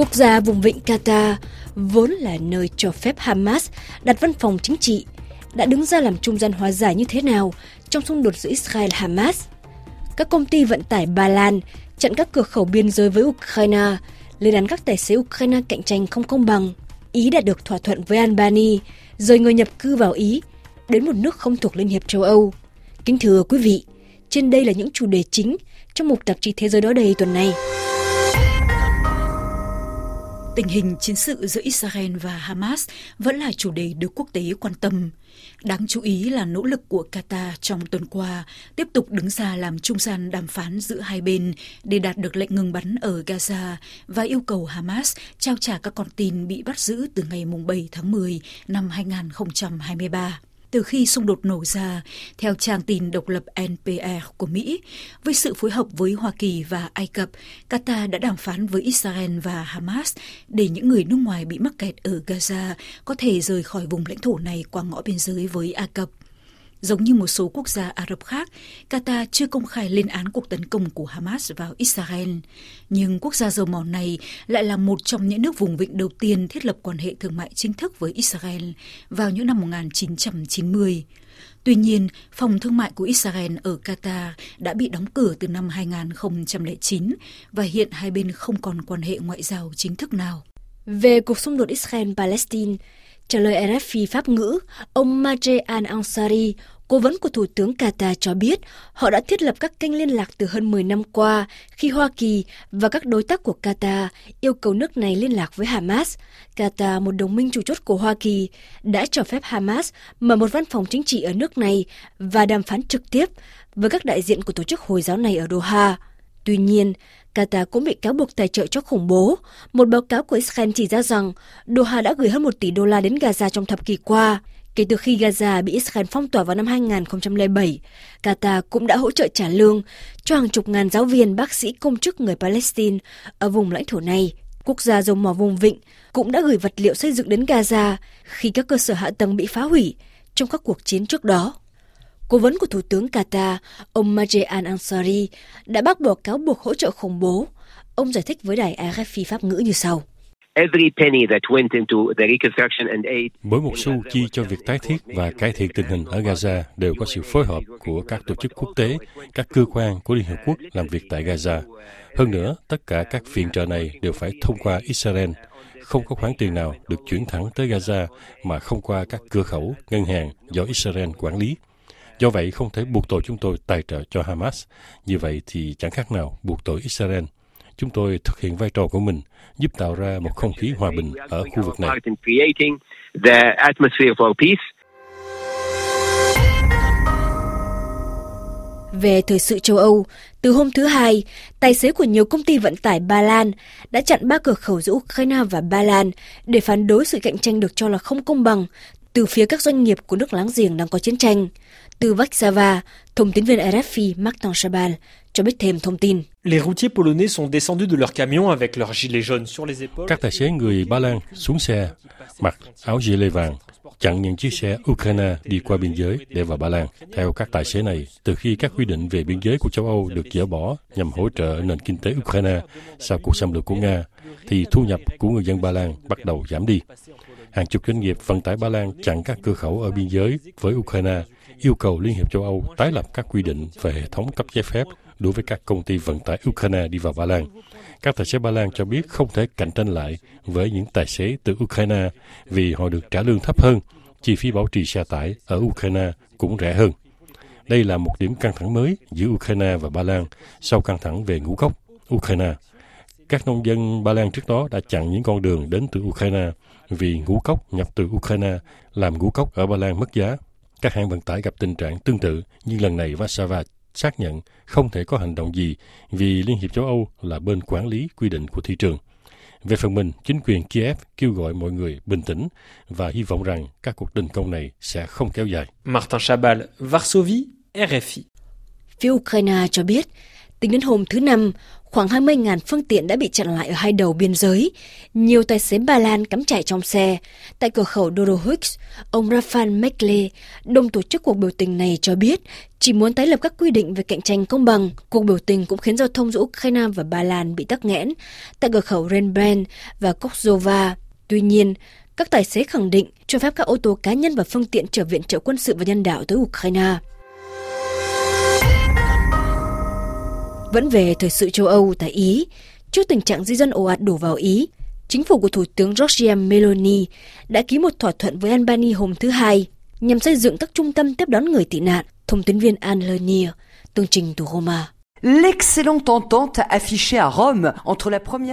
Quốc gia vùng vịnh Qatar vốn là nơi cho phép Hamas đặt văn phòng chính trị đã đứng ra làm trung gian hòa giải như thế nào trong xung đột giữa Israel-Hamas. Các công ty vận tải Ba Lan chặn các cửa khẩu biên giới với Ukraine, lên án các tài xế Ukraine cạnh tranh không công bằng. Ý đã được thỏa thuận với Albany, rời người nhập cư vào Ý đến một nước không thuộc Liên hiệp châu Âu. Kính thưa quý vị, trên đây là những chủ đề chính trong mục tạp chí Thế giới đó đây tuần này. Tình hình chiến sự giữa Israel và Hamas vẫn là chủ đề được quốc tế quan tâm. Đáng chú ý là nỗ lực của Qatar trong tuần qua tiếp tục đứng ra làm trung gian đàm phán giữa hai bên để đạt được lệnh ngừng bắn ở Gaza và yêu cầu Hamas trao trả các con tin bị bắt giữ từ ngày 7 tháng 10 năm 2023 từ khi xung đột nổ ra, theo trang tin độc lập NPR của Mỹ. Với sự phối hợp với Hoa Kỳ và Ai Cập, Qatar đã đàm phán với Israel và Hamas để những người nước ngoài bị mắc kẹt ở Gaza có thể rời khỏi vùng lãnh thổ này qua ngõ biên giới với Ai Cập. Giống như một số quốc gia Ả Rập khác, Qatar chưa công khai lên án cuộc tấn công của Hamas vào Israel. Nhưng quốc gia dầu mỏ này lại là một trong những nước vùng vịnh đầu tiên thiết lập quan hệ thương mại chính thức với Israel vào những năm 1990. Tuy nhiên, phòng thương mại của Israel ở Qatar đã bị đóng cửa từ năm 2009 và hiện hai bên không còn quan hệ ngoại giao chính thức nào. Về cuộc xung đột Israel-Palestine, Trả lời RFI Pháp ngữ, ông Maje Al-Ansari, cố vấn của Thủ tướng Qatar cho biết họ đã thiết lập các kênh liên lạc từ hơn 10 năm qua khi Hoa Kỳ và các đối tác của Qatar yêu cầu nước này liên lạc với Hamas. Qatar, một đồng minh chủ chốt của Hoa Kỳ, đã cho phép Hamas mở một văn phòng chính trị ở nước này và đàm phán trực tiếp với các đại diện của tổ chức Hồi giáo này ở Doha. Tuy nhiên, Qatar cũng bị cáo buộc tài trợ cho khủng bố. Một báo cáo của Israel chỉ ra rằng Doha đã gửi hơn 1 tỷ đô la đến Gaza trong thập kỷ qua. Kể từ khi Gaza bị Israel phong tỏa vào năm 2007, Qatar cũng đã hỗ trợ trả lương cho hàng chục ngàn giáo viên, bác sĩ, công chức người Palestine ở vùng lãnh thổ này. Quốc gia dầu mỏ vùng vịnh cũng đã gửi vật liệu xây dựng đến Gaza khi các cơ sở hạ tầng bị phá hủy trong các cuộc chiến trước đó. Cố vấn của Thủ tướng Qatar, ông Majed Al-Ansari, đã bác bỏ cáo buộc hỗ trợ khủng bố. Ông giải thích với đài RFI Pháp ngữ như sau. Mỗi một xu chi cho việc tái thiết và cải thiện tình hình ở Gaza đều có sự phối hợp của các tổ chức quốc tế, các cơ quan của Liên Hợp Quốc làm việc tại Gaza. Hơn nữa, tất cả các viện trợ này đều phải thông qua Israel. Không có khoản tiền nào được chuyển thẳng tới Gaza mà không qua các cửa khẩu, ngân hàng do Israel quản lý. Do vậy, không thể buộc tội chúng tôi tài trợ cho Hamas. Như vậy thì chẳng khác nào buộc tội Israel. Chúng tôi thực hiện vai trò của mình, giúp tạo ra một không khí hòa bình ở khu vực này. Về thời sự châu Âu, từ hôm thứ Hai, tài xế của nhiều công ty vận tải Ba Lan đã chặn ba cửa khẩu giữa Ukraine và Ba Lan để phản đối sự cạnh tranh được cho là không công bằng từ phía các doanh nghiệp của nước láng giềng đang có chiến tranh. Từ Vaxava, thông tin viên RFI Martin Chabal cho biết thêm thông tin. Les routiers polonais sont descendus de leur camion avec leurs gilets jaunes sur les épaules. Các tài xế người Ba Lan xuống xe, mặc áo gilet vàng, chặn những chiếc xe Ukraine đi qua biên giới để vào Ba Lan. Theo các tài xế này, từ khi các quy định về biên giới của châu Âu được dỡ bỏ nhằm hỗ trợ nền kinh tế Ukraine sau cuộc xâm lược của Nga, thì thu nhập của người dân Ba Lan bắt đầu giảm đi. Hàng chục doanh nghiệp vận tải Ba Lan chặn các cửa khẩu ở biên giới với Ukraine yêu cầu Liên hiệp châu Âu tái lập các quy định về hệ thống cấp giấy phép đối với các công ty vận tải Ukraine đi vào Ba Lan. Các tài xế Ba Lan cho biết không thể cạnh tranh lại với những tài xế từ Ukraine vì họ được trả lương thấp hơn, chi phí bảo trì xe tải ở Ukraine cũng rẻ hơn. Đây là một điểm căng thẳng mới giữa Ukraine và Ba Lan sau căng thẳng về ngũ cốc Ukraine. Các nông dân Ba Lan trước đó đã chặn những con đường đến từ Ukraine vì ngũ cốc nhập từ Ukraine làm ngũ cốc ở Ba Lan mất giá các hãng vận tải gặp tình trạng tương tự, nhưng lần này Warsaw xác nhận không thể có hành động gì vì Liên hiệp châu Âu là bên quản lý quy định của thị trường. Về phần mình, chính quyền Kiev kêu gọi mọi người bình tĩnh và hy vọng rằng các cuộc đình công này sẽ không kéo dài. Martin Chabal, Varsovie, RFI. Phía Ukraine cho biết, tính đến hôm thứ Năm, khoảng 20.000 phương tiện đã bị chặn lại ở hai đầu biên giới. Nhiều tài xế Ba Lan cắm trại trong xe. Tại cửa khẩu Dorohux, ông Rafan Mekle, đồng tổ chức cuộc biểu tình này cho biết chỉ muốn tái lập các quy định về cạnh tranh công bằng. Cuộc biểu tình cũng khiến giao thông giữa Ukraine và Ba Lan bị tắc nghẽn tại cửa khẩu Renben và Koksova. Tuy nhiên, các tài xế khẳng định cho phép các ô tô cá nhân và phương tiện trở viện trợ quân sự và nhân đạo tới Ukraine. Vẫn về thời sự châu Âu tại Ý, trước tình trạng di dân ồ ạt đổ vào Ý, chính phủ của Thủ tướng Giorgia Meloni đã ký một thỏa thuận với Albany hôm thứ Hai nhằm xây dựng các trung tâm tiếp đón người tị nạn, thông tin viên Anne Lenier, tường trình từ Roma.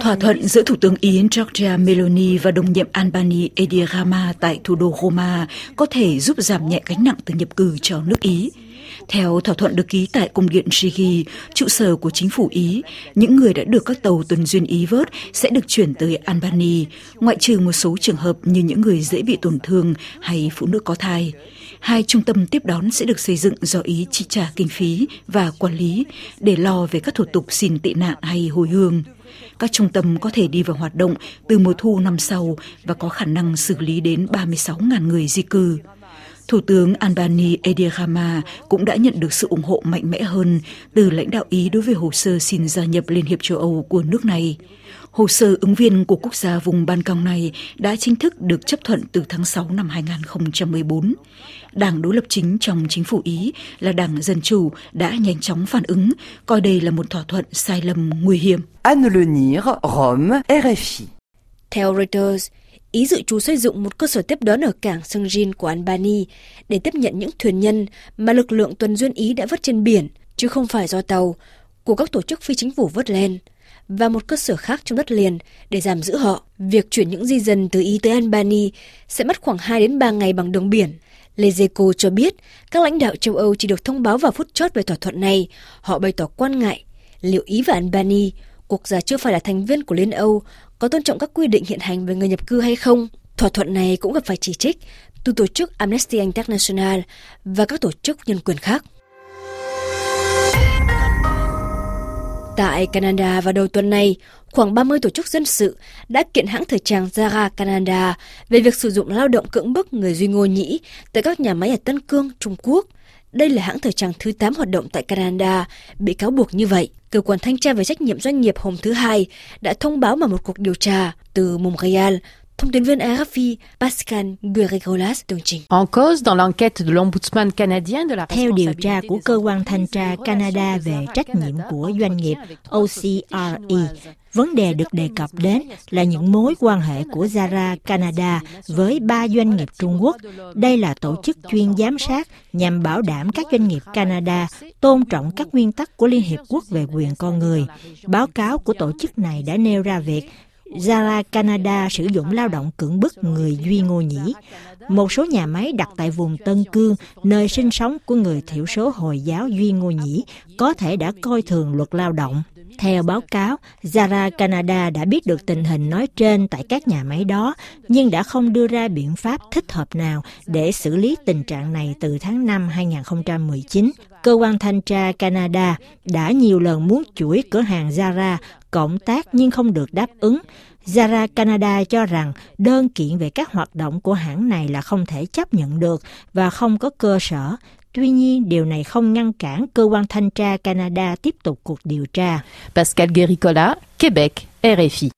Thỏa thuận giữa Thủ tướng Ý Giorgia Meloni và đồng nhiệm Albany Edi Rama tại thủ đô Roma có thể giúp giảm nhẹ gánh nặng từ nhập cư cho nước Ý. Theo thỏa thuận được ký tại cung điện Shigi, trụ sở của chính phủ Ý, những người đã được các tàu tuần duyên Ý vớt sẽ được chuyển tới Albany, ngoại trừ một số trường hợp như những người dễ bị tổn thương hay phụ nữ có thai. Hai trung tâm tiếp đón sẽ được xây dựng do Ý chi trả kinh phí và quản lý để lo về các thủ tục xin tị nạn hay hồi hương. Các trung tâm có thể đi vào hoạt động từ mùa thu năm sau và có khả năng xử lý đến 36.000 người di cư. Thủ tướng Albani Edi Rama cũng đã nhận được sự ủng hộ mạnh mẽ hơn từ lãnh đạo Ý đối với hồ sơ xin gia nhập Liên hiệp châu Âu của nước này. Hồ sơ ứng viên của quốc gia vùng Ban Căng này đã chính thức được chấp thuận từ tháng 6 năm 2014. Đảng đối lập chính trong chính phủ Ý là Đảng Dân Chủ đã nhanh chóng phản ứng, coi đây là một thỏa thuận sai lầm nguy hiểm. Anne Lenir, Rome, RFI. Theo Reuters, Ý dự trù xây dựng một cơ sở tiếp đón ở cảng Sungin của Albany để tiếp nhận những thuyền nhân mà lực lượng tuần duyên Ý đã vớt trên biển, chứ không phải do tàu, của các tổ chức phi chính phủ vớt lên, và một cơ sở khác trong đất liền để giảm giữ họ. Việc chuyển những di dân từ Ý tới Albany sẽ mất khoảng 2 đến 3 ngày bằng đường biển. Lezeco cho biết các lãnh đạo châu Âu chỉ được thông báo vào phút chót về thỏa thuận này. Họ bày tỏ quan ngại liệu Ý và Albany, quốc gia chưa phải là thành viên của Liên Âu, có tôn trọng các quy định hiện hành về người nhập cư hay không. Thỏa thuận này cũng gặp phải chỉ trích từ tổ chức Amnesty International và các tổ chức nhân quyền khác. Tại Canada vào đầu tuần này, khoảng 30 tổ chức dân sự đã kiện hãng thời trang Zara Canada về việc sử dụng lao động cưỡng bức người Duy Ngô Nhĩ tại các nhà máy ở Tân Cương, Trung Quốc. Đây là hãng thời trang thứ 8 hoạt động tại Canada, bị cáo buộc như vậy. Cơ quan thanh tra về trách nhiệm doanh nghiệp hôm thứ Hai đã thông báo mở một cuộc điều tra từ Montreal Thông tin viên RFI Pascal Guerregolas tường trình. En cause dans l'enquête de l'ombudsman canadien de la Theo điều tra của cơ quan thanh tra Canada về trách nhiệm của doanh nghiệp OCRE, vấn đề được đề cập đến là những mối quan hệ của Zara Canada với ba doanh nghiệp Trung Quốc. Đây là tổ chức chuyên giám sát nhằm bảo đảm các doanh nghiệp Canada tôn trọng các nguyên tắc của Liên Hiệp Quốc về quyền con người. Báo cáo của tổ chức này đã nêu ra việc Zara Canada sử dụng lao động cưỡng bức người Duy Ngô Nhĩ. Một số nhà máy đặt tại vùng Tân Cương, nơi sinh sống của người thiểu số Hồi giáo Duy Ngô Nhĩ, có thể đã coi thường luật lao động. Theo báo cáo, Zara Canada đã biết được tình hình nói trên tại các nhà máy đó, nhưng đã không đưa ra biện pháp thích hợp nào để xử lý tình trạng này từ tháng 5 2019. Cơ quan thanh tra Canada đã nhiều lần muốn chuỗi cửa hàng Zara cộng tác nhưng không được đáp ứng. Zara Canada cho rằng đơn kiện về các hoạt động của hãng này là không thể chấp nhận được và không có cơ sở. Tuy nhiên, điều này không ngăn cản cơ quan thanh tra Canada tiếp tục cuộc điều tra. Pascal Guericola, Québec, RFI.